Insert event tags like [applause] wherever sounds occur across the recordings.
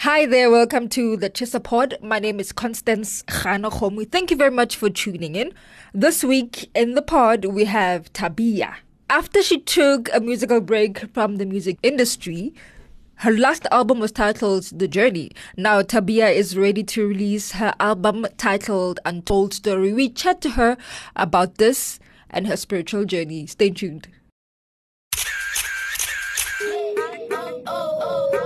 Hi there, welcome to the Tshisa Pod. My name is Constance Gaanakgomo. Thank you very much for tuning in. This week in the pod, we have Tabia. After she took a musical break from the music industry, her last album was titled The Journey. Now Tabia is ready to release her album titled Untold Story. We chat to her about this and her spiritual journey. Stay tuned. Oh, oh, oh.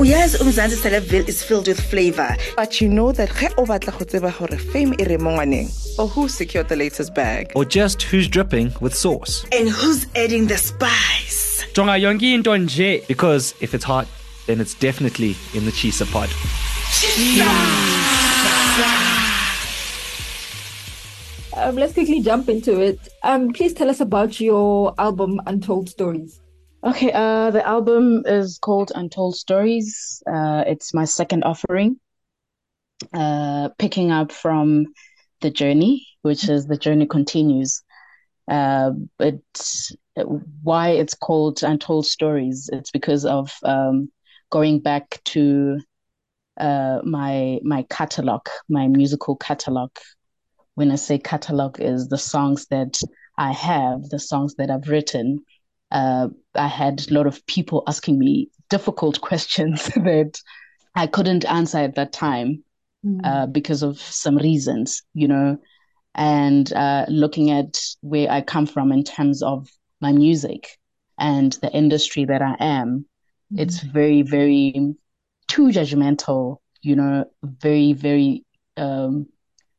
Uyazi umzansi celebville is filled with flavor but you know that ge o batla go tseba gore fame e re mo or who secured the latest bag or just who's dripping with sauce. and who's adding the spice jonga yonke into nje Because if it's hot, then it's definitely in the Tshisa pod. Um, let's quickly jump into it. Um, please tell us about your album Untold Stories. Okay, uh, the album is called Untold Stories. Uh, it's my second offering, uh, picking up from The Journey, which is The Journey Continues. Uh, it's why it's called Untold Stories. It's because of um, going back to uh, my my catalog, my musical catalog. When I say catalog, is the songs that I have, the songs that I've written uh, I had a lot of people asking me difficult [laughs] questions [laughs] that I couldn't answer at that time uh, because of some reasons, you know, and uh, looking at where I come from in terms of my music and the industry that I am, it's very, very too judgmental, you know, very, very, um,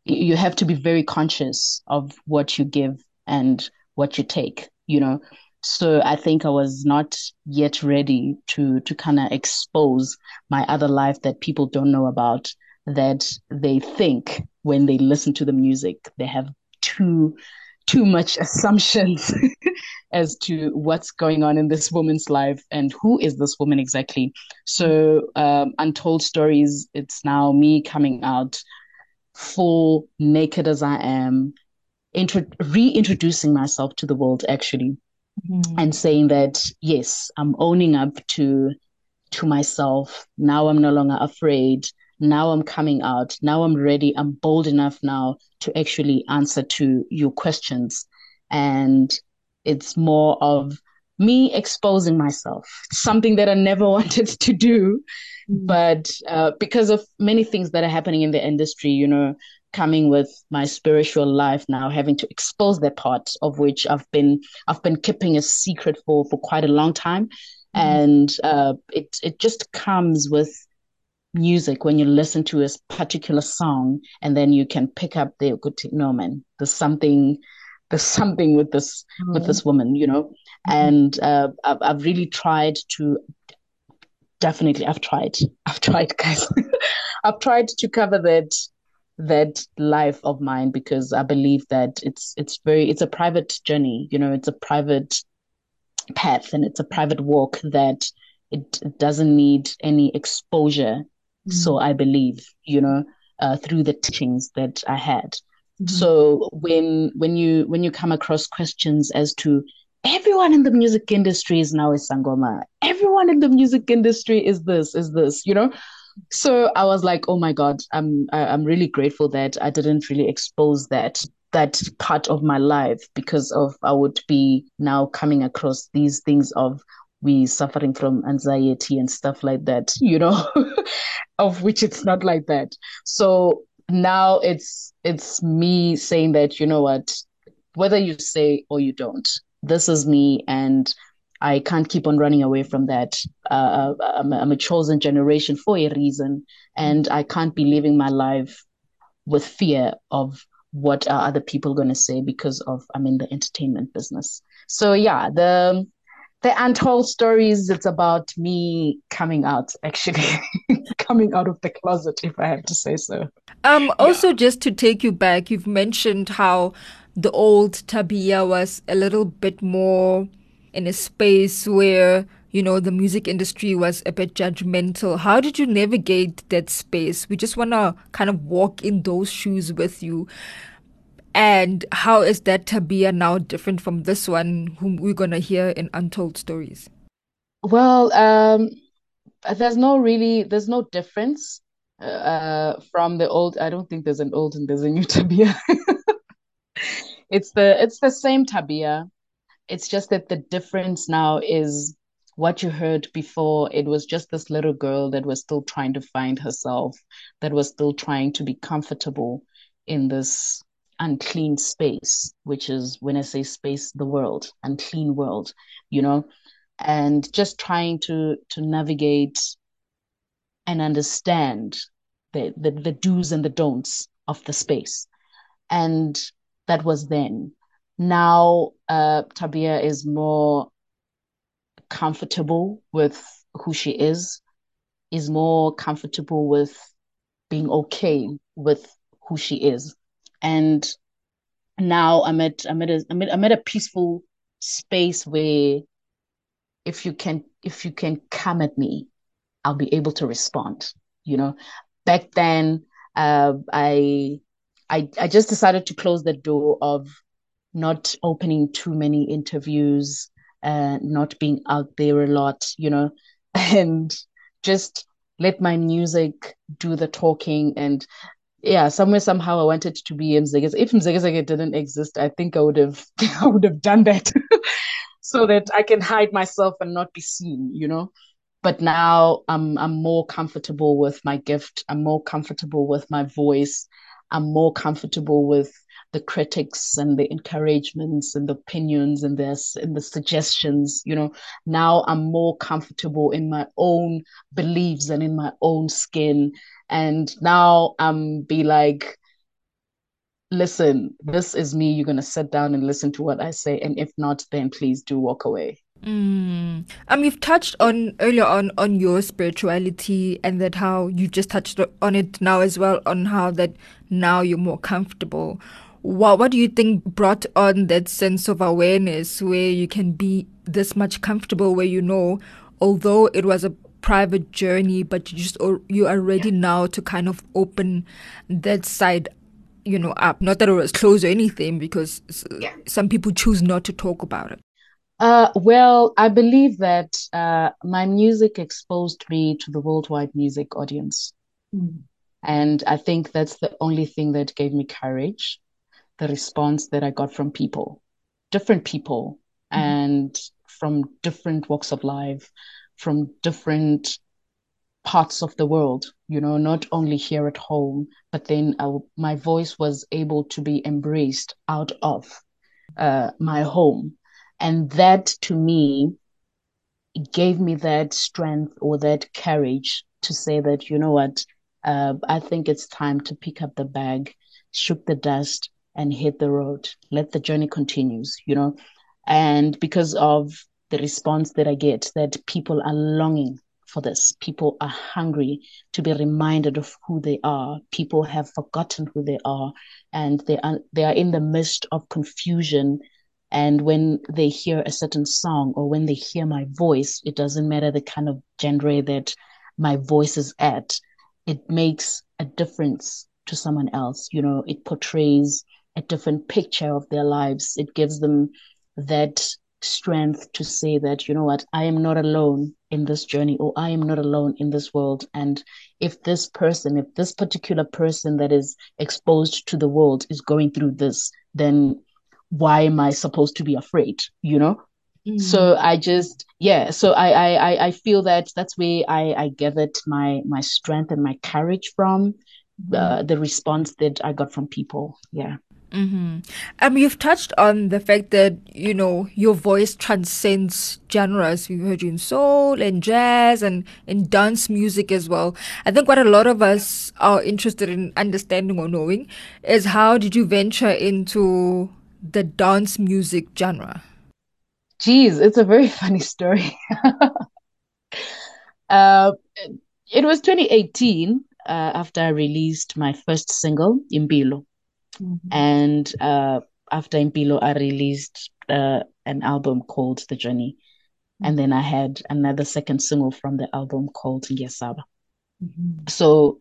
you have to be very conscious of what you give and what you take, you know. So I think I was not yet ready to to kind of expose my other life that people don't know about that they think when they listen to the music they have too too much [laughs] assumptions [laughs] as to what's going on in this woman's life and who is this woman exactly. So um, untold stories it's now me coming out full naked as I am intro- reintroducing myself to the world actually and saying that yes i'm owning up to to myself. Now i'm no longer afraid. Now i'm coming out. Now i'm ready. I'm bold enough now to actually answer to your questions. And it's more of me exposing myself. Something that i never [laughs] wanted to do. But uh, because of many things that are happening in the industry you know coming with my spiritual life now having to expose that part of which i've been i've been keeping a secret for for quite a long time. And uh, it it just comes with music when you listen to a particular song and then you can pick up the good no man there's something there's [laughs] something with this with this woman you know? And uh, I've, I've really tried to definitely i've tried. [laughs] I've tried guys. [laughs] I've tried to cover that that life of mine because i believe that it's it's very it's a private journey you know it's a private path and it's a private walk that it, it doesn't need any exposure. So i believe you know uh, through the teachings that i had. So when when you when you come across questions as to everyone in the music industry is now a sangoma. Everyone in the music industry is this is this you know so i was like oh my god i'm i'm really grateful that i didn't really expose that that part of my life because of i would be now coming across these things of we suffering from anxiety and stuff like that [laughs] you know [laughs] of which it's not like that. So now it's it's me saying that you know what whether you say or you don't this is me and i can't keep on running away from that. Uh, I'm, I'm a chosen generation for a reason and i can't be living my life with fear of what are other people going to say because of i'm in the entertainment business. So yeah the the untold stories it's about me coming out actually [laughs] coming out of the closet if i have to say so. Um, also, just to take you back, you've mentioned how the old Tabia was a little bit more in a space where, you know, the music industry was a bit judgmental. How did you navigate that space? We just want to kind of walk in those shoes with you. And how is that Tabia now different from this one, whom we're going to hear in Untold Stories? Well, um, there's no really there's no difference uh from the old. I don't think there's an old and there's a new [laughs] Tabia. it's the it's the same Tabia. It's just that the difference now is what you heard before. It was just this little girl that was still trying to find herself, that was still trying to be comfortable in this unclean space, which is when I say space, the world, unclean world, you know, and just trying to to navigate and understand the, the, the do's and the don'ts of the space. And that was then. Now, uh, Tabia is more comfortable with who she is, is more comfortable with being okay with who she is. And now I'm at I'm at a I'm at, a peaceful space where if you can if you can come at me, I'll be able to respond. You know, back then, uh, I I I just decided to close the door of not opening too many interviews, uh, not being out there a lot, you know, [laughs] and just let my music do the talking and yeah, somewhere somehow I wanted to be Mzekezeke. If Mzekezeke didn't exist, I think I would have [laughs] I would have done that [laughs] so that I can hide myself and not be seen, you know. But now I'm I'm more comfortable with my gift. I'm more comfortable with my voice. I'm more comfortable with the critics and the encouragements and the opinions and this and the suggestions you know now i'm more comfortable in my own beliefs and in my own skin. And now i'm be like listen this is me you're going to sit down and listen to what i say and if not then please do walk away. Mm. Um, you've touched on earlier on on your spirituality and that how you just touched on it now as well on how that now you're more comfortable what what do you think brought on that sense of awareness where you can be this much comfortable where you know although it was a private journey but you just you are ready now to kind of open that side you know up not that it was closed or anything because yeah. some people choose not to talk about it uh, well, I believe that uh, my music exposed me to the worldwide music audience. Mm. And I think that's the only thing that gave me courage the response that I got from people, different people, mm-hmm. and from different walks of life, from different parts of the world, you know, not only here at home, but then I, my voice was able to be embraced out of uh, my home. And that to me, gave me that strength or that courage to say that, you know what, uh, I think it's time to pick up the bag, shook the dust, and hit the road. Let the journey continues, you know. And because of the response that I get, that people are longing for this. People are hungry to be reminded of who they are. People have forgotten who they are, and they are they are in the midst of confusion. And when they hear a certain song or when they hear my voice, it doesn't matter the kind of genre that my voice is at. It makes a difference to someone else. You know, it portrays a different picture of their lives. It gives them that strength to say that, you know what, I am not alone in this journey or I am not alone in this world. And if this person, if this particular person that is exposed to the world is going through this, then why am I supposed to be afraid? You know? Mm. So I just yeah, so I, I I feel that that's where I I gathered my my strength and my courage from mm. uh, the response that I got from people. Yeah. Mm-hmm. Um, you've touched on the fact that you know your voice transcends genres. We've heard you in soul and jazz and in dance music as well. I think what a lot of us are interested in understanding or knowing is how did you venture into the dance music genre? Geez, it's a very [laughs] funny story. [laughs] uh, it was 2018 uh, after I released my first single, Impilo. Mm-hmm. And uh, after Impilo, I released uh, an album called The Journey. Mm-hmm. And then I had another second single from the album called Ngiyasaba. Mm-hmm. So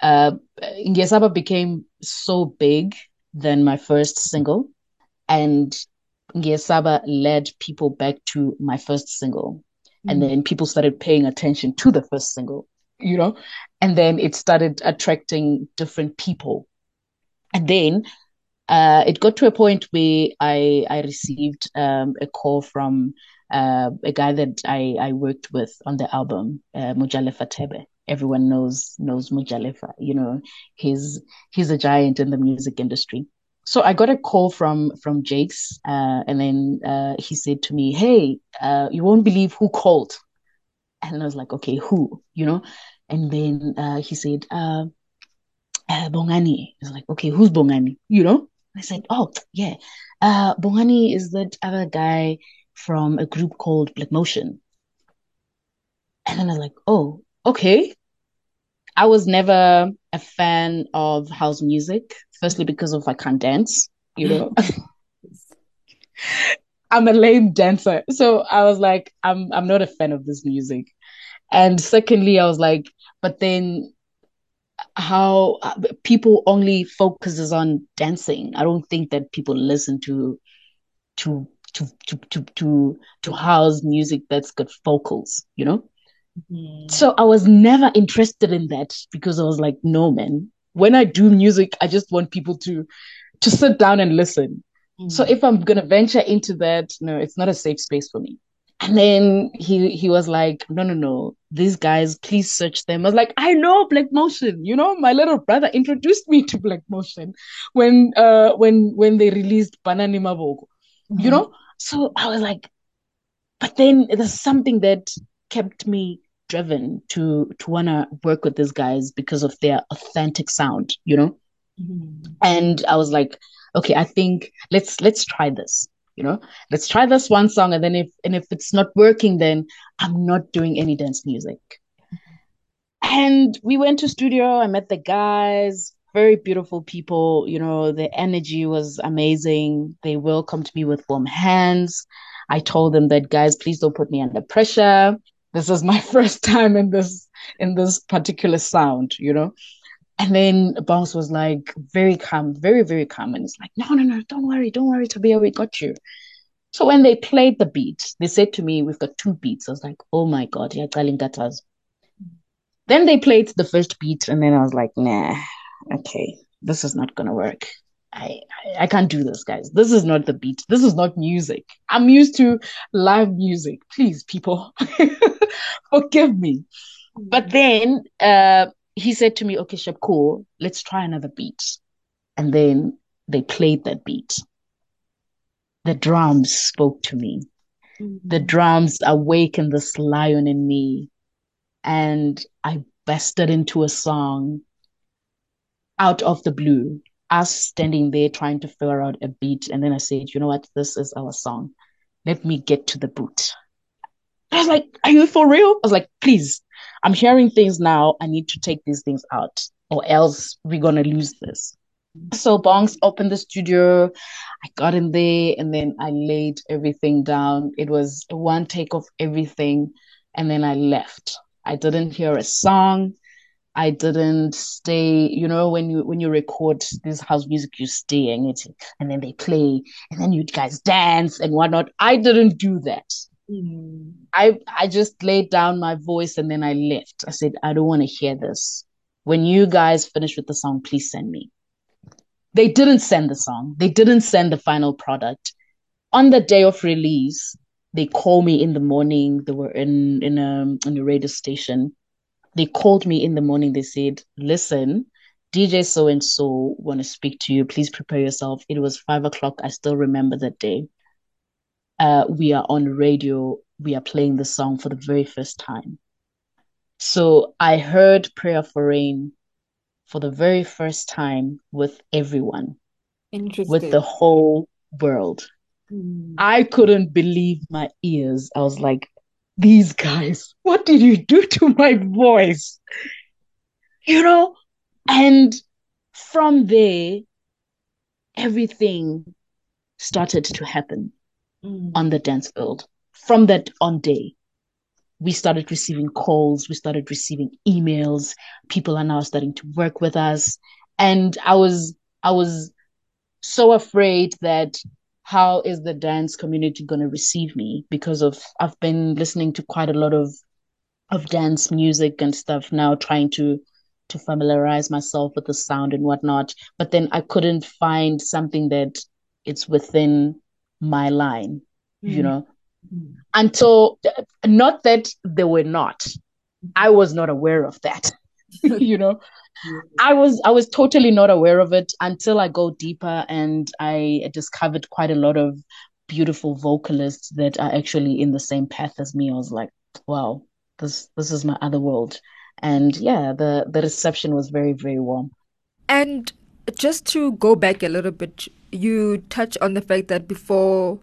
uh, Ngiyasaba became so big than my first single. And Ngiyasaba led people back to my first single. and then people started paying attention to the first single, you know, and then it started attracting different people. And then uh, it got to a point where I I received um, a call from uh, a guy that I, I worked with on the album, uh, Mojalefa Thebe. Everyone knows knows Mojalefa. You know, he's he's a giant in the music industry. So I got a call from from Jakes, uh, and then uh, he said to me, "Hey, uh, you won't believe who called." And I was like, "Okay, who?" You know. And then uh, he said, uh, "Bongani." I was like, "Okay, who's Bongani?" You know. I said, "Oh, yeah, uh, Bongani is that other guy from a group called Black Motion. And then I was like, oh, okay. I was never a fan of house music, firstly because of I can't dance, you know. [laughs] I'm a lame dancer. So I was like, I'm I'm not a fan of this music. And secondly, I was like, but then how people only focuses on dancing. I don't think that people listen to to to to to to to house music that's got vocals, you know. Mm-hmm. So I was never interested in that because I was like, no, man. When I do music, I just want people to to sit down and listen. Mm-hmm. So if I'm gonna venture into that, no, it's not a safe space for me. And then he he was like, no, no, no, these guys, please search them. I was like, I know Black Motion. You know, my little brother introduced me to Black Motion when uh when when they released Banani Maboko. Mm-hmm. You know, so I was like, but then there's something that kept me driven to to want to work with these guys because of their authentic sound, you know. Mm-hmm. And I was like, okay, I think let's let's try this. You know, let's try this one song, and then if and if it's not working, then I'm not doing any dance music. And we went to studio. I met the guys very beautiful people. You know, the energy was amazing. They welcomed me with warm hands. I told them that, guys, please don't put me under pressure. This is my [laughs] first time in this in this particular sound, you know. And then Bongs was like very calm, very, very calm. And it's like, no, no, no, don't worry, don't worry, Tabia, we got you. So when they played the beat, they said to me, We've got two beats. I was like, Oh my God, yeah, Gatas. Then they played the first beat, and then I was like, Nah, okay, this is not gonna work. I, I, I can't do this, guys. This is not the beat. This is not music. I'm used to live music. Please, people, [laughs] forgive me. But then uh, he said to me, "Okay, Shep, cool. Let's try another beat." And then they played that beat. The drums spoke to me. Mm-hmm. The drums awakened this lion in me, and I busted into a song out of the blue, us standing there trying to figure out a beat. And then I said, you know what? This is our song. Let me get to the boot. I was like, are you for real? I was like, please, I'm hearing things now. I need to take these things out or else we're going to lose this. So Bongs opened the studio. I got in there and then I laid everything down. It was one take of everything. And then I left. I didn't hear a song. I didn't stay, you know, when you when you record this house music, you stay and it and then they play and then you guys dance and whatnot. I didn't do that. I I just laid down my voice and then I left. I said, I don't want to hear this. When you guys finish with the song, please send me. They didn't send the song. They didn't send the final product. On the day of release, they call me in the morning. They were in in a in a radio station they called me in the morning. They said, listen, DJ so and so want to speak to you. Please prepare yourself. It was five o'clock. I still remember that day. Uh, we are on radio. We are playing the song for the very first time. So I heard Prayer for Rain for the very first time with everyone, with the whole world. Mm. I couldn't believe my ears. I was like, these guys, what did you do to my voice? You know? And from there, everything started to happen mm. on the dance field. From that on day, we started receiving calls, we started receiving emails. People are now starting to work with us. And I was I was so afraid that how is the dance community going to receive me because of I've been listening to quite a lot of of dance music and stuff now trying to to familiarize myself with the sound and whatnot but then I couldn't find something that it's within my line mm. you know mm. until not that they were not I was not aware of that [laughs] you know I was I was totally not aware of it until I go deeper and I discovered quite a lot of beautiful vocalists that are actually in the same path as me. I was like, wow, this this is my other world. And yeah, the the reception was very very warm. And just to go back a little bit, you touch on the fact that before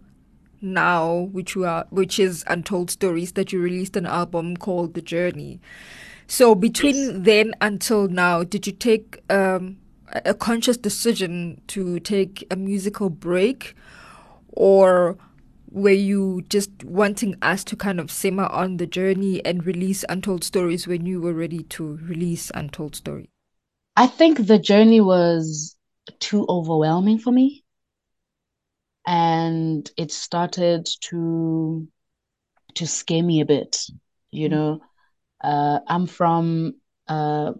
now, which you are which is Untold Stories, that you released an album called The Journey. So between yes. then until now, did you take um, a conscious decision to take a musical break, or were you just wanting us to kind of simmer on the journey and release Untold Stories when you were ready to release Untold Stories? I think the journey was too overwhelming for me. And it started to to scare me a bit, you mm-hmm. know uh, I'm from uh,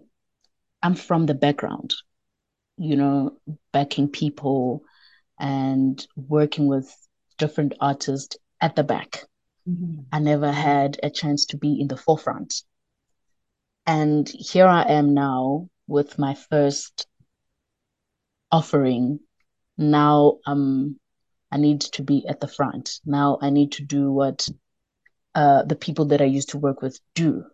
I'm from the background, you know, backing people and working with different artists at the back. Mm-hmm. I never had a chance to be in the forefront. And here I am now with my first offering. Now um I need to be at the front. Now I need to do what uh, the people that I used to work with do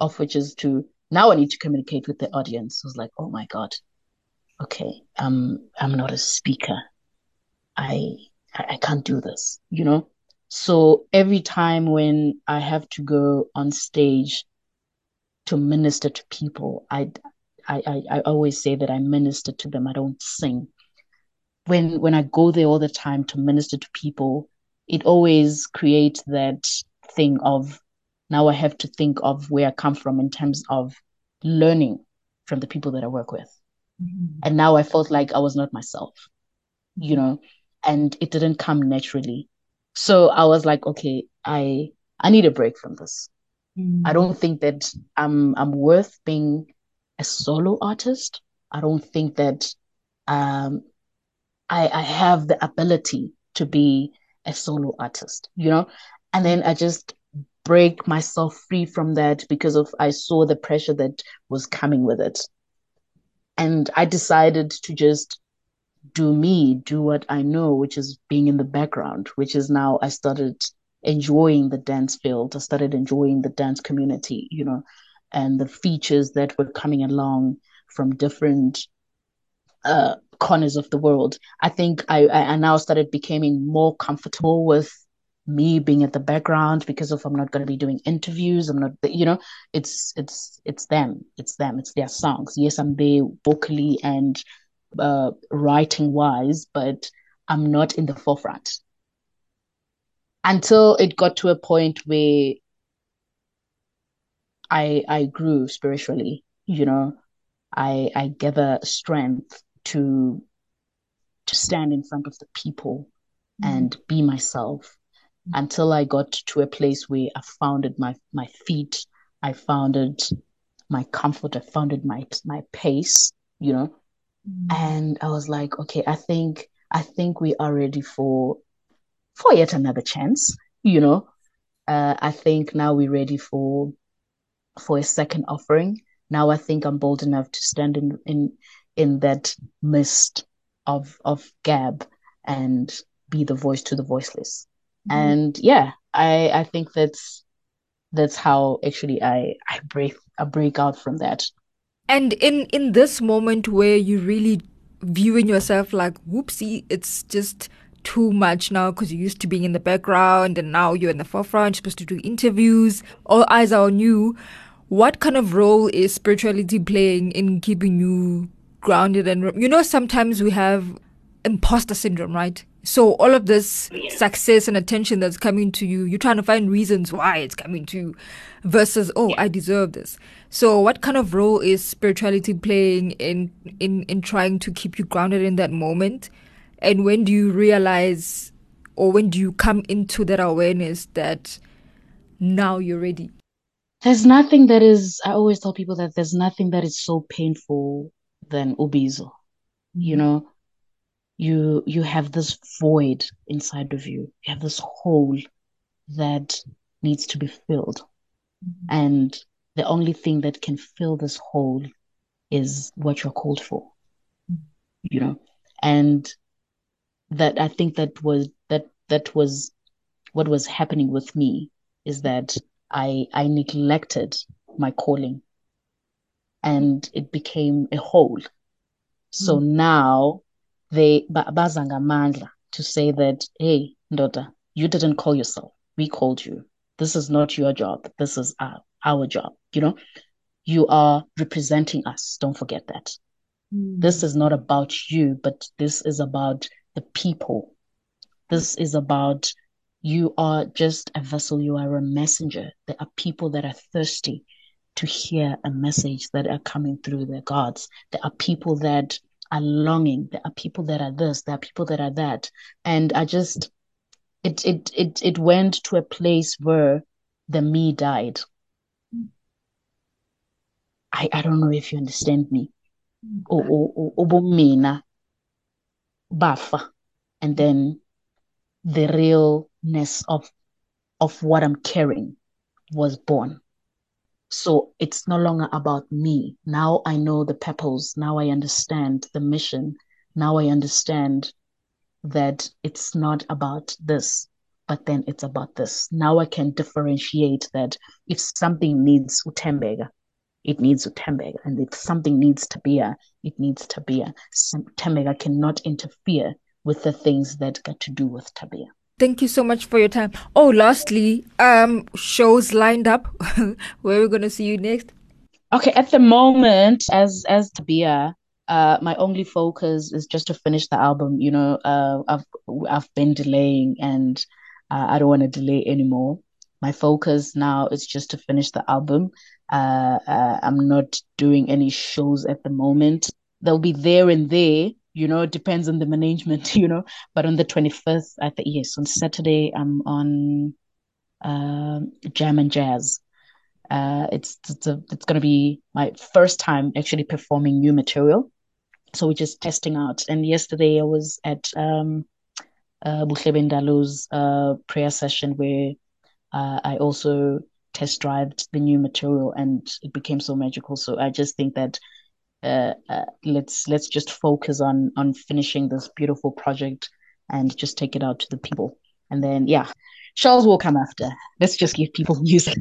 of which is to now I need to communicate with the audience. I was like, oh my God, okay, um, I'm not a speaker. I, I can't do this, you know? So every time when I have to go on stage to minister to people, I, I, I, I always say that I minister to them. I don't sing. When, when I go there all the time to minister to people, it always creates that thing of now I have to think of where I come from in terms of learning from the people that I work with. Mm-hmm. And now I felt like I was not myself, you know, and it didn't come naturally. So I was like, okay, I I need a break from this. Mm-hmm. I don't think that I'm I'm worth being a solo artist. I don't think that um I I have the ability to be a solo artist, you know? And then I just break myself free from that because of I saw the pressure that was coming with it. And I decided to just do me, do what I know, which is being in the background, which is now I started enjoying the dance field. I started enjoying the dance community, you know, and the features that were coming along from different uh, corners of the world. I think I, I now started becoming more comfortable with me being at the background because if I'm not going to be doing interviews, I'm not, you know, it's, it's, it's them, it's them, it's their songs. Yes, I'm there vocally and, uh, writing wise, but I'm not in the forefront. Until it got to a point where I, I grew spiritually, you know, I, I gather strength to, to stand in front of the people mm. and be myself until I got to a place where I founded my my feet, I founded my comfort, I founded my my pace, you know. Mm. And I was like, okay, I think I think we are ready for for yet another chance, you know. Uh, I think now we're ready for for a second offering. Now I think I'm bold enough to stand in in in that mist of of gab and be the voice to the voiceless. Mm-hmm. And yeah, I I think that's that's how actually I I break I break out from that. And in in this moment where you really viewing yourself like whoopsie, it's just too much now because you're used to being in the background and now you're in the forefront, you're supposed to do interviews, all eyes are on you. What kind of role is spirituality playing in keeping you grounded and you know sometimes we have imposter syndrome, right? So all of this success and attention that's coming to you, you're trying to find reasons why it's coming to you versus, oh, I deserve this. So what kind of role is spirituality playing in, in, in trying to keep you grounded in that moment And when do you realize, or when do you come into that awareness that now you're ready? There's nothing that is, I always tell people that there's nothing that is so painful than ubizo. You mm-hmm. know, you you have this void inside of you. You have this hole that needs to be filled. Mm-hmm. And the only thing that can fill this hole is what you're called for. Mm-hmm. You know, and that I think that was that that was what was happening with me is that I I neglected my calling and it became a hole. So mm. now they baza to say that hey ndoda you didn't call yourself. We called you. This is not your job. This is our, our job you know? You are representing us. Don't forget that. Mm. this is not about you but this is about the people. This is about you are just a vessel. You are a messenger. There are people that are thirsty to hear a message that are coming through their gods there are people that are longing. There are people that are this, there are people that are that. And I just it it it it went to a place where the me died. I, I don't know if you understand me. Ubumina bafa. And then the realness of of what I'm carrying was born. So it's no longer about me. Now I know the purpose. Now I understand the mission. Now I understand that it's not about this, but then it's about this. Now I can differentiate that if something needs utembega, it needs utembega. And if something needs tabia, it needs tabia. Tembega cannot interfere with the things that got to do with tabia. Thank you so much for your time. Oh, lastly, um, shows lined up. [laughs] Where are we gonna see you next? Okay, at the moment, as as Tabia, uh, my only focus is just to finish the album. You know, uh, I've I've been delaying, and uh, I don't want to delay anymore. My focus now is just to finish the album. Uh, uh, I'm not doing any shows at the moment. They'll be there and there, you know, it depends on the management, [laughs] you know. But on the 21st, I think, yes, on Saturday, I'm on uh, Jam and Jazz. Uh, it's it's, it's going to be my first time actually performing new material. So we're just testing out. And yesterday I was at um, uh, uh, prayer session where uh, I also test drived the new material and it became so magical. So I just think that uh, uh, let's let's just focus on on finishing this beautiful project and just take it out to the people. And then yeah, shows will come after. Let's just give people [laughs] music.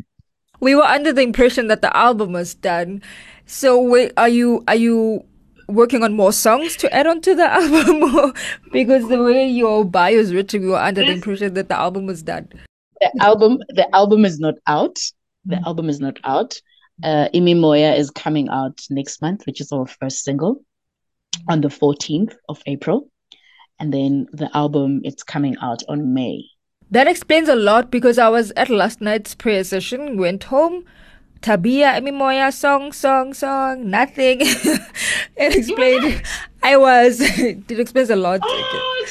We were under the impression that the album was done. So wait, are you are you working on more songs to add on to the [laughs] album? because the way your bio is written, we were under the impression that the album was done. The album the album is not out. The album is not out uh, Imi Moya is coming out next month, which is our first single on the 14th of April. And then the album, it's coming out on May. That explains a lot because I was at last night's prayer session, went home, Tabia Imi Moya song, song, song, nothing. [laughs] it explained I was [laughs] it explains a lot. Oh,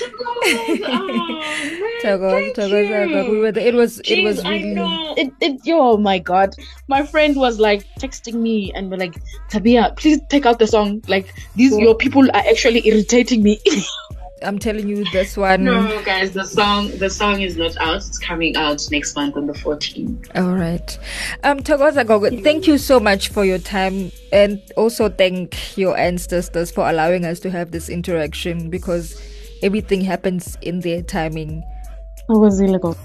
Togo, [laughs] Togo, We were there. It was Jeez, it was really. I know. It, it, oh my god, my friend was like texting me and we're like, Tabia, please take out the song. Like these your people are actually irritating me. I'm telling you this one. No, guys, the song the song is not out. It's coming out next month on the 14th. All right. Um Thokoza Gogo, thank you so much for your time and also thank your ancestors for allowing us to have this interaction because everything happens in their timing. It was illegal.